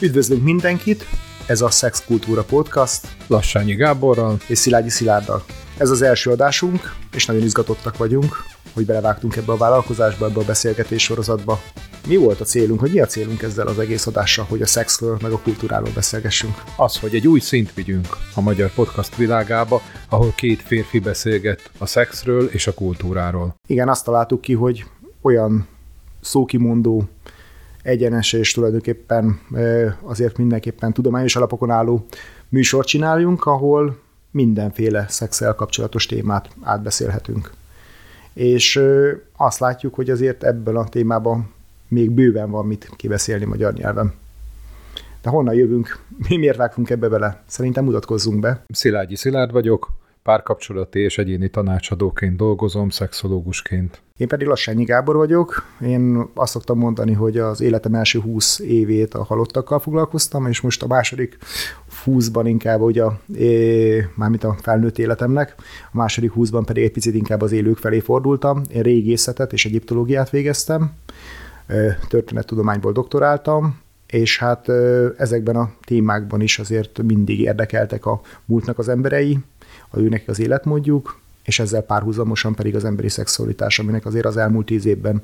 Üdvözlünk mindenkit! Ez a Sex Kultúra Podcast Lassányi Gáborral és Szilágyi Szilárddal. Ez az első adásunk, és nagyon izgatottak vagyunk, hogy belevágtunk ebbe a vállalkozásba, ebbe a beszélgetés sorozatba. Mi volt a célunk, hogy mi a célunk ezzel az egész adással, hogy a szexről meg a kultúráról beszélgessünk? Az, hogy egy új szint vigyünk a magyar podcast világába, ahol két férfi beszélget a szexről és a kultúráról. Igen, azt találtuk ki, hogy olyan szókimondó, egyenes és tulajdonképpen azért mindenképpen tudományos alapokon álló műsort csináljunk, ahol mindenféle szexel kapcsolatos témát átbeszélhetünk. És azt látjuk, hogy azért ebből a témában még bőven van mit kibeszélni magyar nyelven. De honnan jövünk? Mi miért vágtunk ebbe bele? Szerintem mutatkozzunk be. Szilágyi Szilárd vagyok, párkapcsolati és egyéni tanácsadóként dolgozom, szexológusként. Én pedig Lassányi Gábor vagyok. Én azt szoktam mondani, hogy az életem első 20 évét a halottakkal foglalkoztam, és most a második 20-ban inkább ugye, é, mármint a felnőtt életemnek, a második 20-ban pedig egy picit inkább az élők felé fordultam. Én régészetet és egyiptológiát végeztem, történettudományból doktoráltam, és hát ezekben a témákban is azért mindig érdekeltek a múltnak az emberei, a őnek az életmódjuk, és ezzel párhuzamosan pedig az emberi szexualitás, aminek azért az elmúlt tíz évben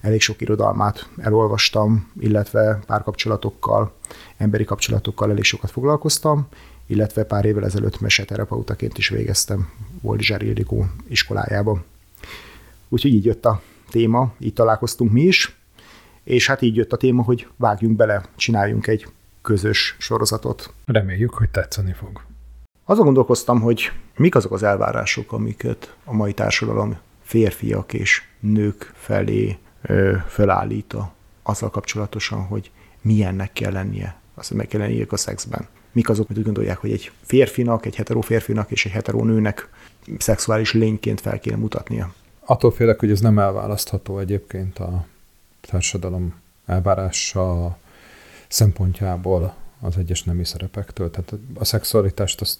elég sok irodalmát elolvastam, illetve párkapcsolatokkal, emberi kapcsolatokkal elég sokat foglalkoztam, illetve pár évvel ezelőtt meseterapeutaként is végeztem Voldizsár Ildikó iskolájában. Úgyhogy így jött a téma, így találkoztunk mi is, és hát így jött a téma, hogy vágjunk bele, csináljunk egy közös sorozatot. Reméljük, hogy tetszeni fog. Azon gondolkoztam, hogy mik azok az elvárások, amiket a mai társadalom férfiak és nők felé ö, felállít a, azzal kapcsolatosan, hogy milyennek kell lennie, azt meg kell lennie a szexben. Mik azok, amit úgy gondolják, hogy egy férfinak, egy hetero férfinak és egy hetero nőnek szexuális lényként fel kéne mutatnia. Attól félek, hogy ez nem elválasztható egyébként a társadalom elvárása szempontjából az egyes nemi szerepektől. Tehát a szexualitást azt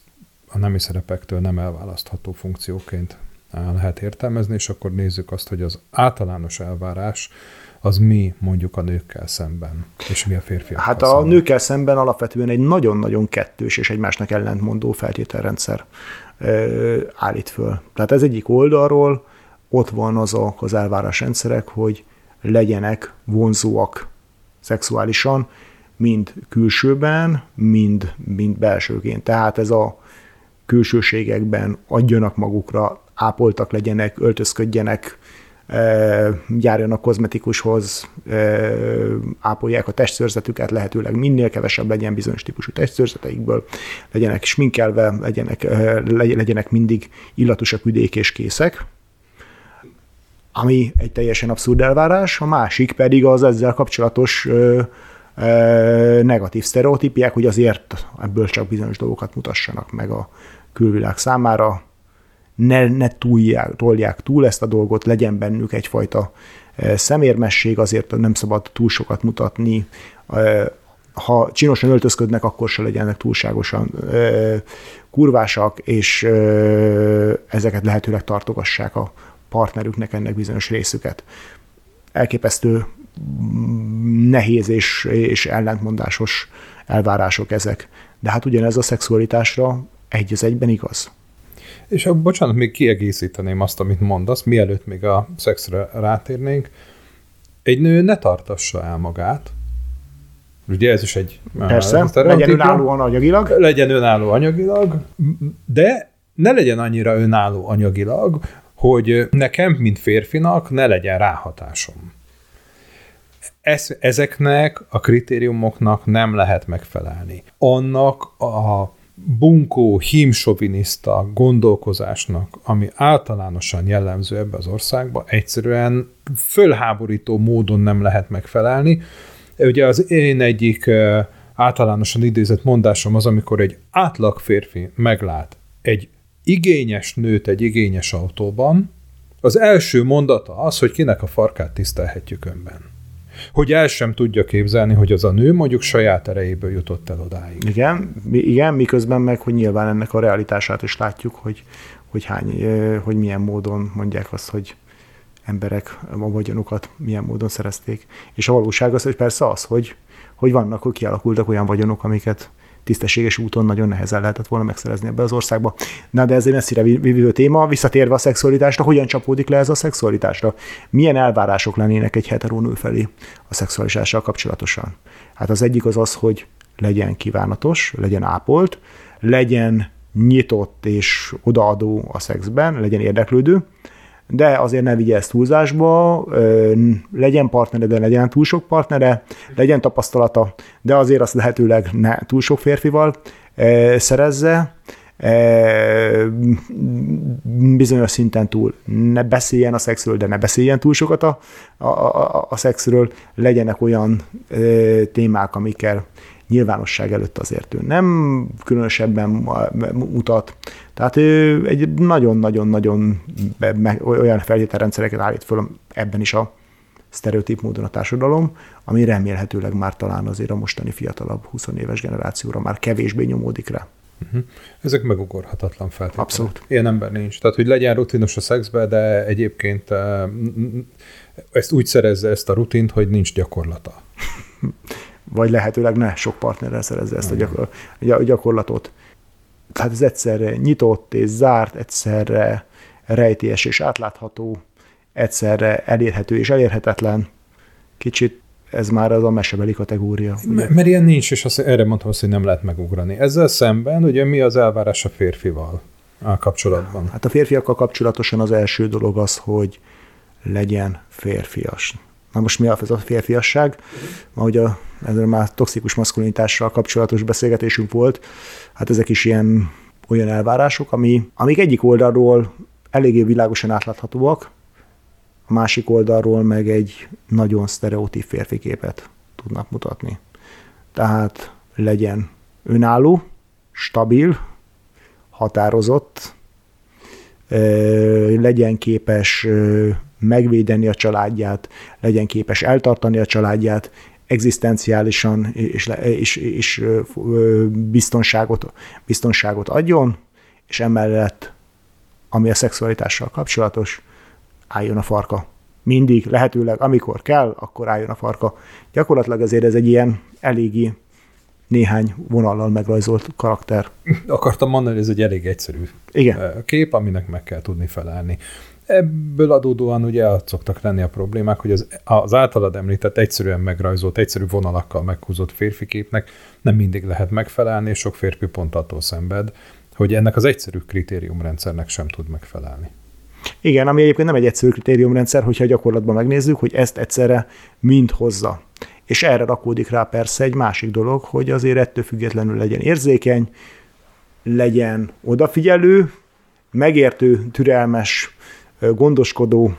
a nemi szerepektől nem elválasztható funkcióként lehet értelmezni, és akkor nézzük azt, hogy az általános elvárás az mi mondjuk a nőkkel szemben, és mi a férfiakkal Hát a szemben. nőkkel szemben alapvetően egy nagyon-nagyon kettős és egymásnak ellentmondó feltételrendszer ö, állít föl. Tehát ez egyik oldalról ott van azok az elvárásrendszerek, hogy legyenek vonzóak szexuálisan, mind külsőben, mind, mind belsőként. Tehát ez a külsőségekben adjanak magukra, ápoltak legyenek, öltözködjenek, járjanak kozmetikushoz, ápolják a testszörzetüket, lehetőleg minél kevesebb legyen bizonyos típusú testszörzeteikből, legyenek sminkelve, legyenek, legyenek mindig illatosak, üdék és készek, ami egy teljesen abszurd elvárás, a másik pedig az ezzel kapcsolatos negatív sztereotípiák, hogy azért ebből csak bizonyos dolgokat mutassanak meg a külvilág számára, ne, ne túlják, tolják túl ezt a dolgot, legyen bennük egyfajta szemérmesség, azért nem szabad túl sokat mutatni, ha csinosan öltözködnek, akkor se legyenek túlságosan kurvásak, és ezeket lehetőleg tartogassák a partnerüknek ennek bizonyos részüket. Elképesztő nehéz és, és ellentmondásos elvárások ezek. De hát ugyanez a szexualitásra egy az egyben igaz. És a, bocsánat, még kiegészíteném azt, amit mondasz, mielőtt még a szexre rátérnénk. Egy nő ne tartassa el magát, Ugye ez is egy Persze, legyen önálló anyagilag. Legyen önálló anyagilag, de ne legyen annyira önálló anyagilag, hogy nekem, mint férfinak ne legyen ráhatásom. Ez, ezeknek a kritériumoknak nem lehet megfelelni. Annak a bunkó, hímsoviniszta gondolkozásnak, ami általánosan jellemző ebbe az országba, egyszerűen fölháborító módon nem lehet megfelelni. Ugye az én egyik általánosan idézett mondásom az, amikor egy átlag férfi meglát egy igényes nőt egy igényes autóban, az első mondata az, hogy kinek a farkát tisztelhetjük önben hogy el sem tudja képzelni, hogy az a nő mondjuk saját erejéből jutott el odáig. Igen, igen miközben meg, hogy nyilván ennek a realitását is látjuk, hogy, hogy hány, hogy milyen módon mondják azt, hogy emberek a vagyonukat milyen módon szerezték. És a valóság az, hogy persze az, hogy, hogy vannak, hogy kialakultak olyan vagyonok, amiket tisztességes úton nagyon nehezen lehetett volna megszerezni ebbe az országba. Na de ez egy messzire vívő téma, visszatérve a szexualitásra, hogyan csapódik le ez a szexualitásra? Milyen elvárások lennének egy heterónő felé a szexualitással kapcsolatosan? Hát az egyik az az, hogy legyen kívánatos, legyen ápolt, legyen nyitott és odaadó a szexben, legyen érdeklődő, de azért ne vigye ezt túlzásba, legyen partnere, de legyen túl sok partnere, legyen tapasztalata, de azért azt lehetőleg ne túl sok férfival szerezze, bizonyos szinten túl. Ne beszéljen a szexről, de ne beszéljen túl sokat a, a, a, a szexről, legyenek olyan témák, amikkel nyilvánosság előtt azért ő nem különösebben mutat. Tehát ő egy nagyon-nagyon-nagyon olyan feltételrendszereket állít föl ebben is a sztereotíp módon a társadalom, ami remélhetőleg már talán azért a mostani fiatalabb 20 éves generációra már kevésbé nyomódik rá. Uh-huh. Ezek megugorhatatlan feltételek. Abszolút. Ilyen ember nincs. Tehát, hogy legyen rutinos a szexbe, de egyébként ezt úgy szerezze ezt a rutint, hogy nincs gyakorlata. vagy lehetőleg ne sok partnerrel szerezze ezt a, gyakor, a gyakorlatot. Tehát ez egyszerre nyitott és zárt, egyszerre rejtélyes és átlátható, egyszerre elérhető és elérhetetlen. Kicsit ez már az a mesebeli kategória. Ugye? Mert ilyen nincs, és azt, erre mondtam azt, hogy nem lehet megugrani. Ezzel szemben ugye mi az elvárás a férfival a kapcsolatban? Hát a férfiakkal kapcsolatosan az első dolog az, hogy legyen férfias. Na most mi az a férfiasság? Ma ugye ezzel már toxikus maszkulinitással kapcsolatos beszélgetésünk volt, hát ezek is ilyen olyan elvárások, ami, amik egyik oldalról eléggé világosan átláthatóak, a másik oldalról meg egy nagyon sztereotíp férfi képet tudnak mutatni. Tehát legyen önálló, stabil, határozott, legyen képes megvédeni a családját, legyen képes eltartani a családját, egzisztenciálisan és, és, és biztonságot, biztonságot adjon, és emellett, ami a szexualitással kapcsolatos, álljon a farka. Mindig, lehetőleg, amikor kell, akkor álljon a farka. Gyakorlatilag ezért ez egy ilyen eléggé néhány vonallal megrajzolt karakter. Akartam mondani, hogy ez egy elég egyszerű Igen. kép, aminek meg kell tudni felelni. Ebből adódóan ugye ott szoktak lenni a problémák, hogy az, az általad említett egyszerűen megrajzolt, egyszerű vonalakkal meghúzott férfi képnek nem mindig lehet megfelelni, és sok férfi pont attól szenved, hogy ennek az egyszerű kritériumrendszernek sem tud megfelelni. Igen, ami egyébként nem egy egyszerű kritériumrendszer, hogyha gyakorlatban megnézzük, hogy ezt egyszerre mind hozza. És erre rakódik rá persze egy másik dolog, hogy azért ettől függetlenül legyen érzékeny, legyen odafigyelő, megértő, türelmes, gondoskodó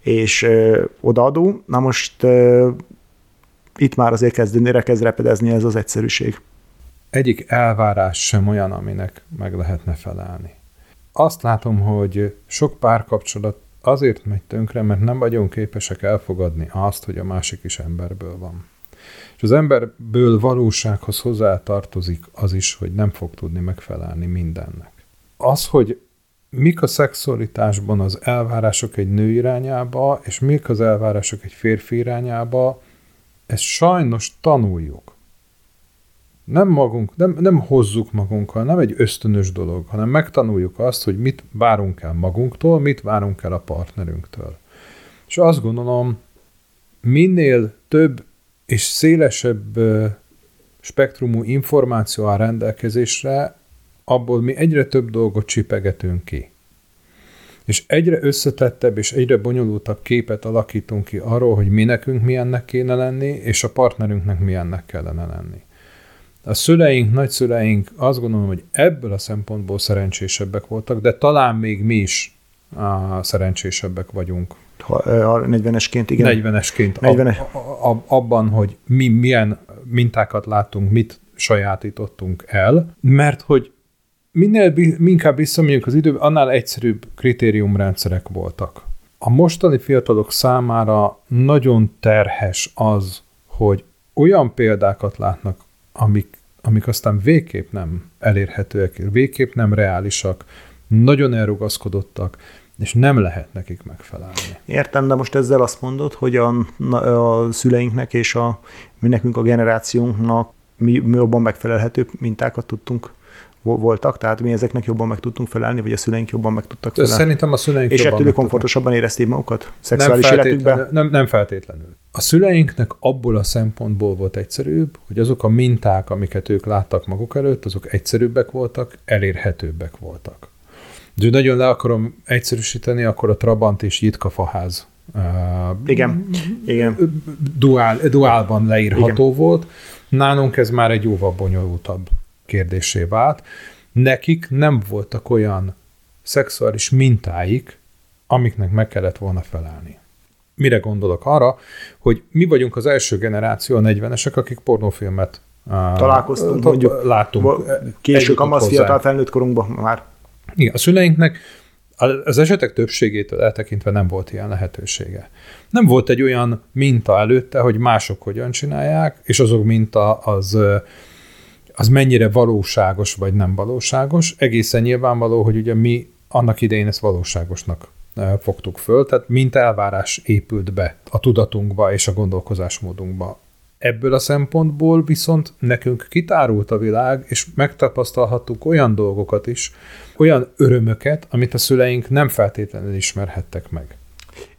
és odaadó. Na most itt már azért kezdenére kezd repedezni ez az egyszerűség. Egyik elvárás sem olyan, aminek meg lehetne felelni. Azt látom, hogy sok párkapcsolat azért megy tönkre, mert nem vagyunk képesek elfogadni azt, hogy a másik is emberből van. És az emberből valósághoz hozzá tartozik az is, hogy nem fog tudni megfelelni mindennek. Az, hogy mik a szexualitásban az elvárások egy nő irányába, és mik az elvárások egy férfi irányába, ezt sajnos tanuljuk. Nem magunk, nem, nem hozzuk magunkkal, nem egy ösztönös dolog, hanem megtanuljuk azt, hogy mit várunk el magunktól, mit várunk el a partnerünktől. És azt gondolom, minél több és szélesebb spektrumú információ áll rendelkezésre, abból mi egyre több dolgot csipegetünk ki. És egyre összetettebb és egyre bonyolultabb képet alakítunk ki arról, hogy mi nekünk milyennek kéne lenni, és a partnerünknek milyennek kellene lenni. A szüleink, nagyszüleink azt gondolom, hogy ebből a szempontból szerencsésebbek voltak, de talán még mi is a szerencsésebbek vagyunk. Ha, 40-esként, igen. 40-esként. 40 ab, ab, abban, hogy mi milyen mintákat látunk, mit sajátítottunk el, mert hogy minél inkább visszamegyünk az időbe, annál egyszerűbb kritériumrendszerek voltak. A mostani fiatalok számára nagyon terhes az, hogy olyan példákat látnak, amik, amik aztán végképp nem elérhetőek, végképp nem reálisak, nagyon elrugaszkodottak, és nem lehet nekik megfelelni. Értem, de most ezzel azt mondod, hogy a, a szüleinknek és a mi nekünk a generációnknak mi, mi jobban megfelelhető mintákat tudtunk voltak, tehát mi ezeknek jobban meg tudtunk felelni, vagy a szüleink jobban meg tudtak felelni. Szerintem a szüleink És ettől komfortosabban érezték magukat szexuális nem életükben? Nem, nem feltétlenül. A szüleinknek abból a szempontból volt egyszerűbb, hogy azok a minták, amiket ők láttak maguk előtt, azok egyszerűbbek voltak, elérhetőbbek voltak. De nagyon le akarom egyszerűsíteni, akkor a Trabant és Jitka faház uh, igen, igen. Duál, duálban leírható igen. volt. Nálunk ez már egy jóval bonyolultabb kérdésé vált. Nekik nem voltak olyan szexuális mintáik, amiknek meg kellett volna felelni. Mire gondolok? Arra, hogy mi vagyunk az első generáció, a 40-esek, akik pornófilmet találkoztunk, mondjuk látunk. Késő kamasz fiatal felnőtt korunkban már. Igen, a szüleinknek az esetek többségétől eltekintve nem volt ilyen lehetősége. Nem volt egy olyan minta előtte, hogy mások hogyan csinálják, és azok minta az az mennyire valóságos vagy nem valóságos. Egészen nyilvánvaló, hogy ugye mi annak idején ezt valóságosnak e, fogtuk föl, tehát mint elvárás épült be a tudatunkba és a gondolkozásmódunkba. Ebből a szempontból viszont nekünk kitárult a világ, és megtapasztalhattuk olyan dolgokat is, olyan örömöket, amit a szüleink nem feltétlenül ismerhettek meg.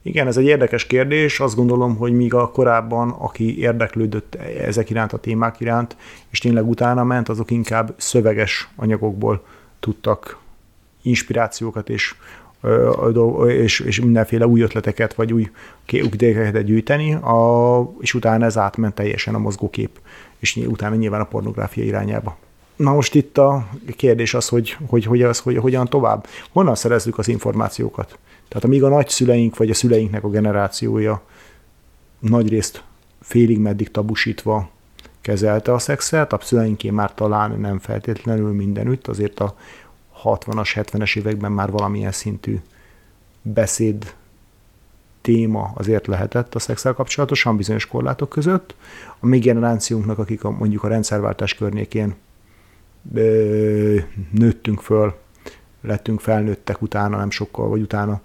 Igen, ez egy érdekes kérdés. Azt gondolom, hogy míg a korábban, aki érdeklődött ezek iránt, a témák iránt, és tényleg utána ment, azok inkább szöveges anyagokból tudtak inspirációkat és, és, és mindenféle új ötleteket, vagy új idékeket gyűjteni, a, és utána ez átment teljesen a mozgókép, és utána nyilván a pornográfia irányába. Na most itt a kérdés az, hogy, hogy, hogy, az, hogy hogyan tovább. Honnan szerezzük az információkat? Tehát amíg a nagyszüleink vagy a szüleinknek a generációja nagyrészt félig meddig tabusítva kezelte a szexet, a szüleinké már talán nem feltétlenül mindenütt, azért a 60-as, 70-es években már valamilyen szintű beszéd téma azért lehetett a szexel kapcsolatosan bizonyos korlátok között. A mi generációnknak, akik a, mondjuk a rendszerváltás környékén ö, nőttünk föl, lettünk felnőttek utána, nem sokkal, vagy utána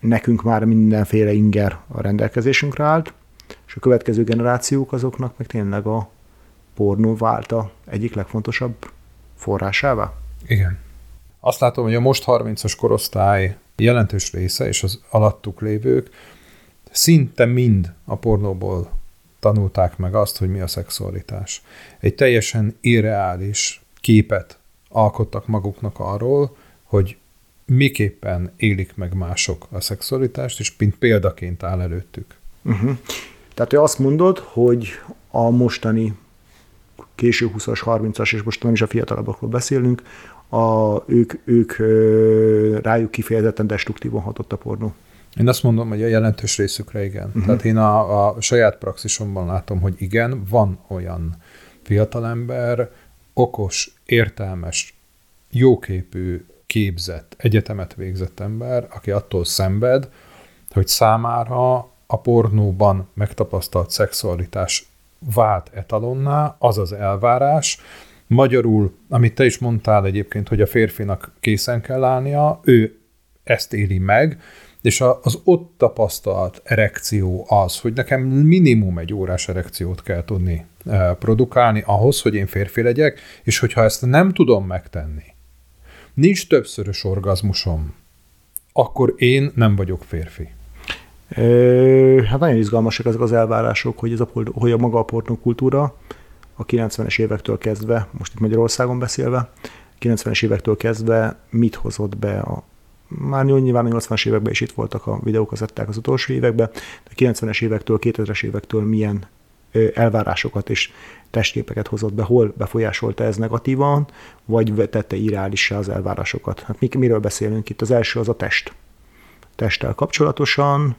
nekünk már mindenféle inger a rendelkezésünkre állt, és a következő generációk azoknak meg tényleg a pornó válta egyik legfontosabb forrásává. Igen. Azt látom, hogy a most 30-as korosztály jelentős része, és az alattuk lévők szinte mind a pornóból tanulták meg azt, hogy mi a szexualitás. Egy teljesen irreális képet alkottak maguknak arról, hogy miképpen élik meg mások a szexualitást, és mint példaként áll előttük. Uh-huh. Tehát te azt mondod, hogy a mostani késő 20-as, 30-as, és most nem is a fiatalabbakról beszélünk, a, ők, ők rájuk kifejezetten destruktívan hatott a pornó. Én azt mondom, hogy a jelentős részükre igen. Uh-huh. Tehát én a, a saját praxisomban látom, hogy igen, van olyan fiatalember, okos, értelmes, jóképű, képzett, egyetemet végzett ember, aki attól szenved, hogy számára a pornóban megtapasztalt szexualitás vált etalonná, az az elvárás, Magyarul, amit te is mondtál egyébként, hogy a férfinak készen kell állnia, ő ezt éli meg, és az ott tapasztalt erekció az, hogy nekem minimum egy órás erekciót kell tudni eh, produkálni ahhoz, hogy én férfi legyek, és hogyha ezt nem tudom megtenni, nincs többszörös orgazmusom, akkor én nem vagyok férfi. Ö, hát nagyon izgalmasak ezek az elvárások, hogy, ez a, hogy a maga a pornokultúra a 90-es évektől kezdve, most itt Magyarországon beszélve, 90-es évektől kezdve mit hozott be a már nyilván a 80-as években is itt voltak a videókazetták az utolsó években, de a 90-es évektől, 2000-es évektől milyen elvárásokat és testképeket hozott be, hol befolyásolta ez negatívan, vagy tette irreálissá az elvárásokat. Hát mi, miről beszélünk itt? Az első az a test. Testtel kapcsolatosan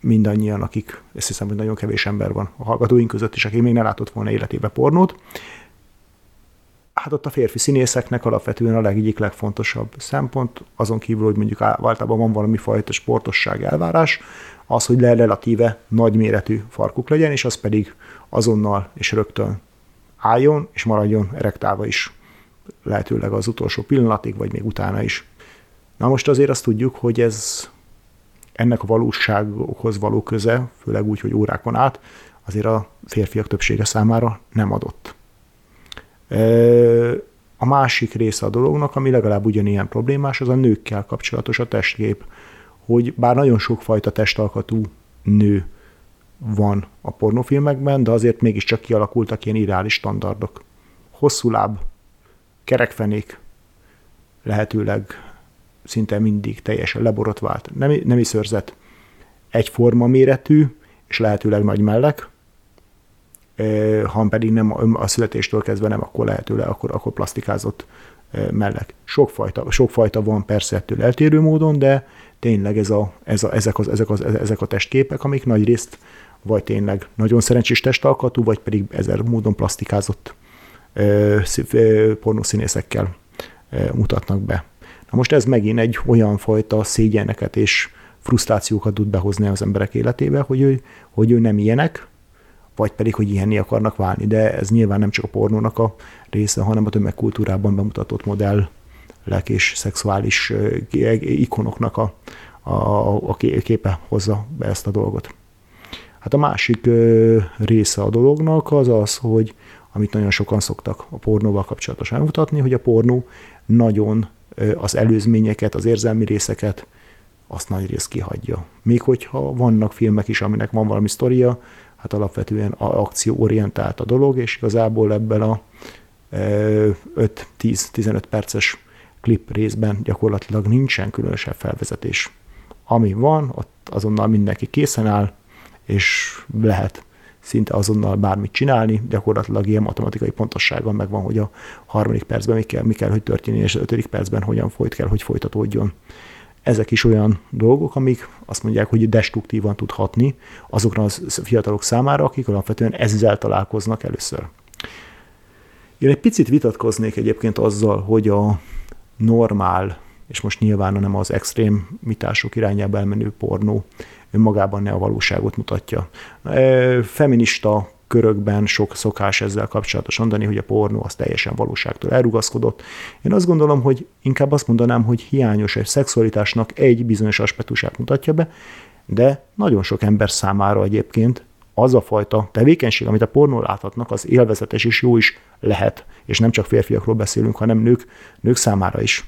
mindannyian, akik, ezt hiszem, hogy nagyon kevés ember van a hallgatóink között is, aki még ne látott volna életébe pornót, hát ott a férfi színészeknek alapvetően a legegyik legfontosabb szempont, azon kívül, hogy mondjuk általában van valami fajta sportosság elvárás, az, hogy le relatíve nagyméretű farkuk legyen, és az pedig azonnal és rögtön álljon, és maradjon erektálva is lehetőleg az utolsó pillanatig, vagy még utána is. Na most azért azt tudjuk, hogy ez ennek a valósághoz való köze, főleg úgy, hogy órákon át, azért a férfiak többsége számára nem adott. A másik része a dolognak, ami legalább ugyanilyen problémás, az a nőkkel kapcsolatos a testkép, hogy bár nagyon sokfajta testalkatú nő van a pornofilmekben, de azért mégiscsak kialakultak ilyen ideális standardok. Hosszú láb, kerekfenék, lehetőleg szinte mindig teljesen leborotvált, nem, nemi szörzet, egyforma méretű, és lehetőleg nagy mellek, ha pedig nem a születéstől kezdve nem, akkor lehetőleg, akkor, akkor plastikázott mellek. Sokfajta, sokfajta van persze ettől eltérő módon, de tényleg ez a, ez a, ezek, az, ezek, az, ezek a testképek, amik nagy részt vagy tényleg nagyon szerencsés testalkatú, vagy pedig ezer módon plastikázott pornószínészekkel mutatnak be. Na most ez megint egy olyan fajta szégyeneket és frusztrációkat tud behozni az emberek életébe, hogy ő, hogy ő nem ilyenek, vagy pedig, hogy ilyenni akarnak válni. De ez nyilván nem csak a pornónak a része, hanem a tömegkultúrában bemutatott modellek és szexuális ikonoknak a, a, a képe hozza be ezt a dolgot. Hát a másik része a dolognak az az, hogy amit nagyon sokan szoktak a pornóval kapcsolatosan mutatni, hogy a pornó nagyon az előzményeket, az érzelmi részeket, azt nagy rész kihagyja. Még hogyha vannak filmek is, aminek van valami sztoria, hát alapvetően akcióorientált a dolog, és igazából ebben a 5-10-15 perces klip részben gyakorlatilag nincsen különösebb felvezetés. Ami van, ott azonnal mindenki készen áll, és lehet szinte azonnal bármit csinálni, gyakorlatilag ilyen matematikai pontossággal megvan, hogy a harmadik percben mi kell, mi kell hogy történjen, és az ötödik percben hogyan folyt kell, hogy folytatódjon. Ezek is olyan dolgok, amik azt mondják, hogy destruktívan tud hatni azokra a fiatalok számára, akik alapvetően ezzel találkoznak először. Én egy picit vitatkoznék egyébként azzal, hogy a normál, és most nyilván nem az extrém mitások irányába elmenő pornó önmagában ne a valóságot mutatja. Feminista körökben sok szokás ezzel kapcsolatos mondani, hogy a pornó az teljesen valóságtól elrugaszkodott. Én azt gondolom, hogy inkább azt mondanám, hogy hiányos egy szexualitásnak egy bizonyos aspektusát mutatja be, de nagyon sok ember számára egyébként az a fajta tevékenység, amit a pornó láthatnak, az élvezetes és jó is lehet, és nem csak férfiakról beszélünk, hanem nők, nők számára is.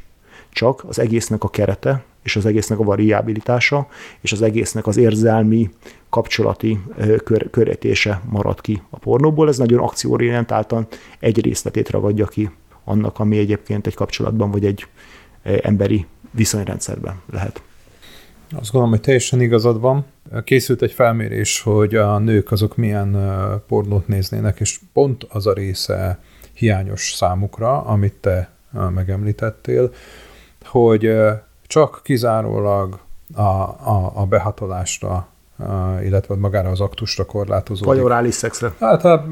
Csak az egésznek a kerete, és az egésznek a variabilitása, és az egésznek az érzelmi, kapcsolati kör, köretése marad ki a pornóból. Ez nagyon akcióorientáltan egy részletét ragadja ki annak, ami egyébként egy kapcsolatban vagy egy emberi viszonyrendszerben lehet. Azt gondolom, hogy teljesen igazad van. Készült egy felmérés, hogy a nők azok milyen pornót néznének, és pont az a része hiányos számukra, amit te megemlítettél, hogy csak kizárólag a, a, a behatolásra illetve magára az aktusra korlátozódik. Vagy orális szexre. Hát, hát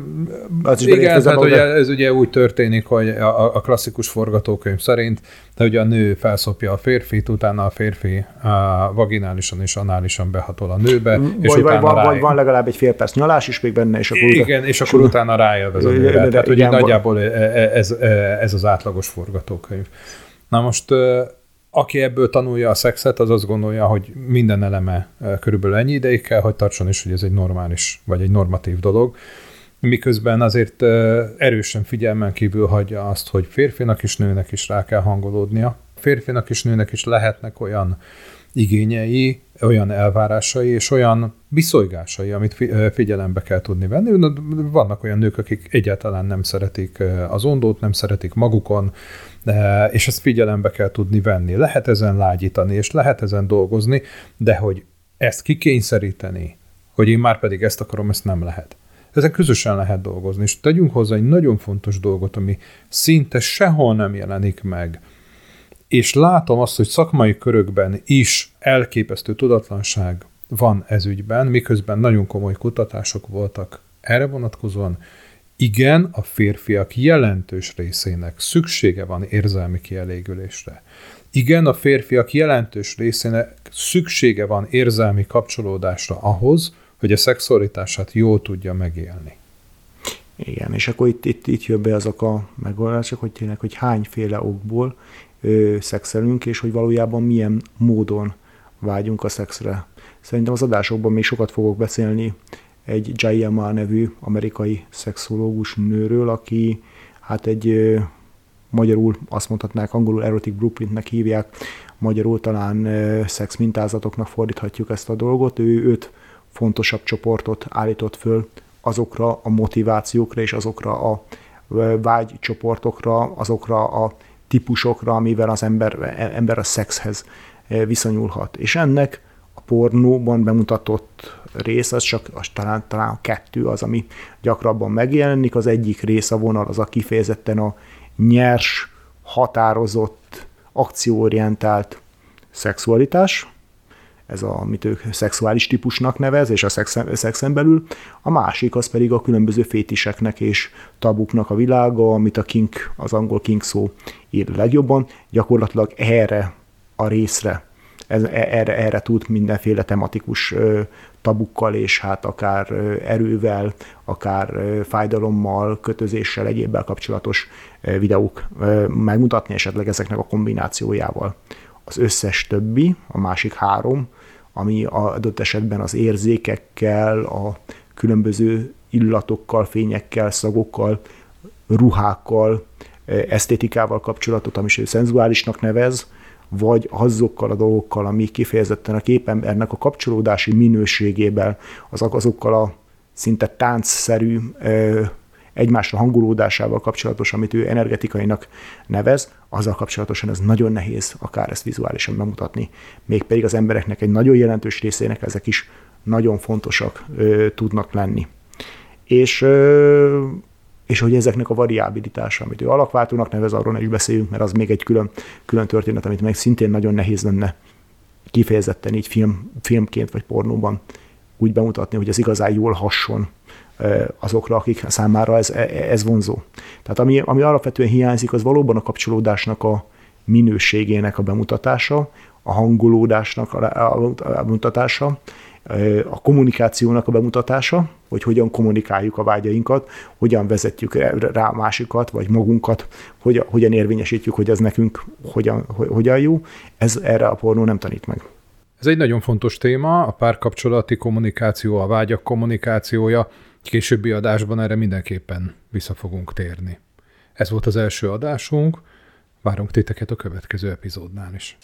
igen, hát ugye, ez ugye úgy történik, hogy a, a klasszikus forgatókönyv szerint, hogy a nő felszopja a férfit, utána a férfi a vaginálisan és análisan behatol a nőbe, vagy, és vagy, utána ráj... vagy van legalább egy fél perc nyalás is még benne, és akkor... Igen, és akkor utána ráélvez a nőre. Tehát ugye nagyjából ez, ez az átlagos forgatókönyv. Na most aki ebből tanulja a szexet, az azt gondolja, hogy minden eleme körülbelül ennyi ideig kell, hogy tartson is, hogy ez egy normális, vagy egy normatív dolog. Miközben azért erősen figyelmen kívül hagyja azt, hogy férfinak is, nőnek is rá kell hangolódnia. Férfinak is, nőnek is lehetnek olyan igényei, olyan elvárásai és olyan viszolygásai, amit figyelembe kell tudni venni. Vannak olyan nők, akik egyáltalán nem szeretik az ondót, nem szeretik magukon, és ezt figyelembe kell tudni venni. Lehet ezen lágyítani, és lehet ezen dolgozni, de hogy ezt kikényszeríteni, hogy én már pedig ezt akarom, ezt nem lehet. Ezen közösen lehet dolgozni, és tegyünk hozzá egy nagyon fontos dolgot, ami szinte sehol nem jelenik meg, és látom azt, hogy szakmai körökben is elképesztő tudatlanság van ez ügyben, miközben nagyon komoly kutatások voltak erre vonatkozóan, igen, a férfiak jelentős részének szüksége van érzelmi kielégülésre. Igen, a férfiak jelentős részének szüksége van érzelmi kapcsolódásra ahhoz, hogy a szexualitását jól tudja megélni. Igen, és akkor itt, itt, itt jön be azok a megoldások, hogy tényleg, hogy hányféle okból ö, szexelünk, és hogy valójában milyen módon vágyunk a szexre. Szerintem az adásokban még sokat fogok beszélni egy Jayama nevű amerikai szexológus nőről, aki hát egy ö, magyarul azt mondhatnák, angolul erotic blueprintnek hívják, magyarul talán ö, szex mintázatoknak fordíthatjuk ezt a dolgot. Ő öt fontosabb csoportot állított föl azokra a motivációkra és azokra a vágycsoportokra, azokra a típusokra, amivel az ember, ember a szexhez viszonyulhat. És ennek a pornóban bemutatott rész, az csak az talán, talán a kettő az, ami gyakrabban megjelenik. Az egyik rész a vonal az a kifejezetten a nyers, határozott, akcióorientált szexualitás, ez a, amit ők szexuális típusnak nevez, és a szexen, szexen belül, a másik az pedig a különböző fétiseknek és tabuknak a világa, amit a kink, az angol kink szó ír legjobban, gyakorlatilag erre a részre, ez, e, erre, erre tud mindenféle tematikus tabukkal és hát akár erővel, akár fájdalommal, kötözéssel, egyébbel kapcsolatos videók megmutatni, esetleg ezeknek a kombinációjával. Az összes többi, a másik három, ami adott esetben az érzékekkel, a különböző illatokkal, fényekkel, szagokkal, ruhákkal, esztétikával kapcsolatot, amit ő szenzuálisnak nevez, vagy azokkal a dolgokkal, ami kifejezetten a képembernek a kapcsolódási minőségében, az azokkal a szinte táncszerű egymásra hangolódásával kapcsolatos, amit ő energetikainak nevez, azzal kapcsolatosan ez nagyon nehéz akár ezt vizuálisan bemutatni. Mégpedig az embereknek egy nagyon jelentős részének ezek is nagyon fontosak ö, tudnak lenni. És, ö, és hogy ezeknek a variabilitása, amit ő alakváltónak nevez, arról ne is beszéljünk, mert az még egy külön, külön történet, amit meg szintén nagyon nehéz lenne kifejezetten így film, filmként vagy pornóban úgy bemutatni, hogy ez igazán jól hasson azokra, akik számára ez, e, ez vonzó. Tehát ami, ami alapvetően hiányzik, az valóban a kapcsolódásnak a minőségének a bemutatása, a hangolódásnak a, bemutatása, a kommunikációnak a bemutatása, hogy hogyan kommunikáljuk a vágyainkat, hogyan vezetjük rá másikat, vagy magunkat, hogyan, hogyan érvényesítjük, hogy ez nekünk hogyan, hogyan jó. Ez erre a pornó nem tanít meg. Ez egy nagyon fontos téma, a párkapcsolati kommunikáció, a vágyak kommunikációja. Későbbi adásban erre mindenképpen vissza fogunk térni. Ez volt az első adásunk, várunk titeket a következő epizódnál is.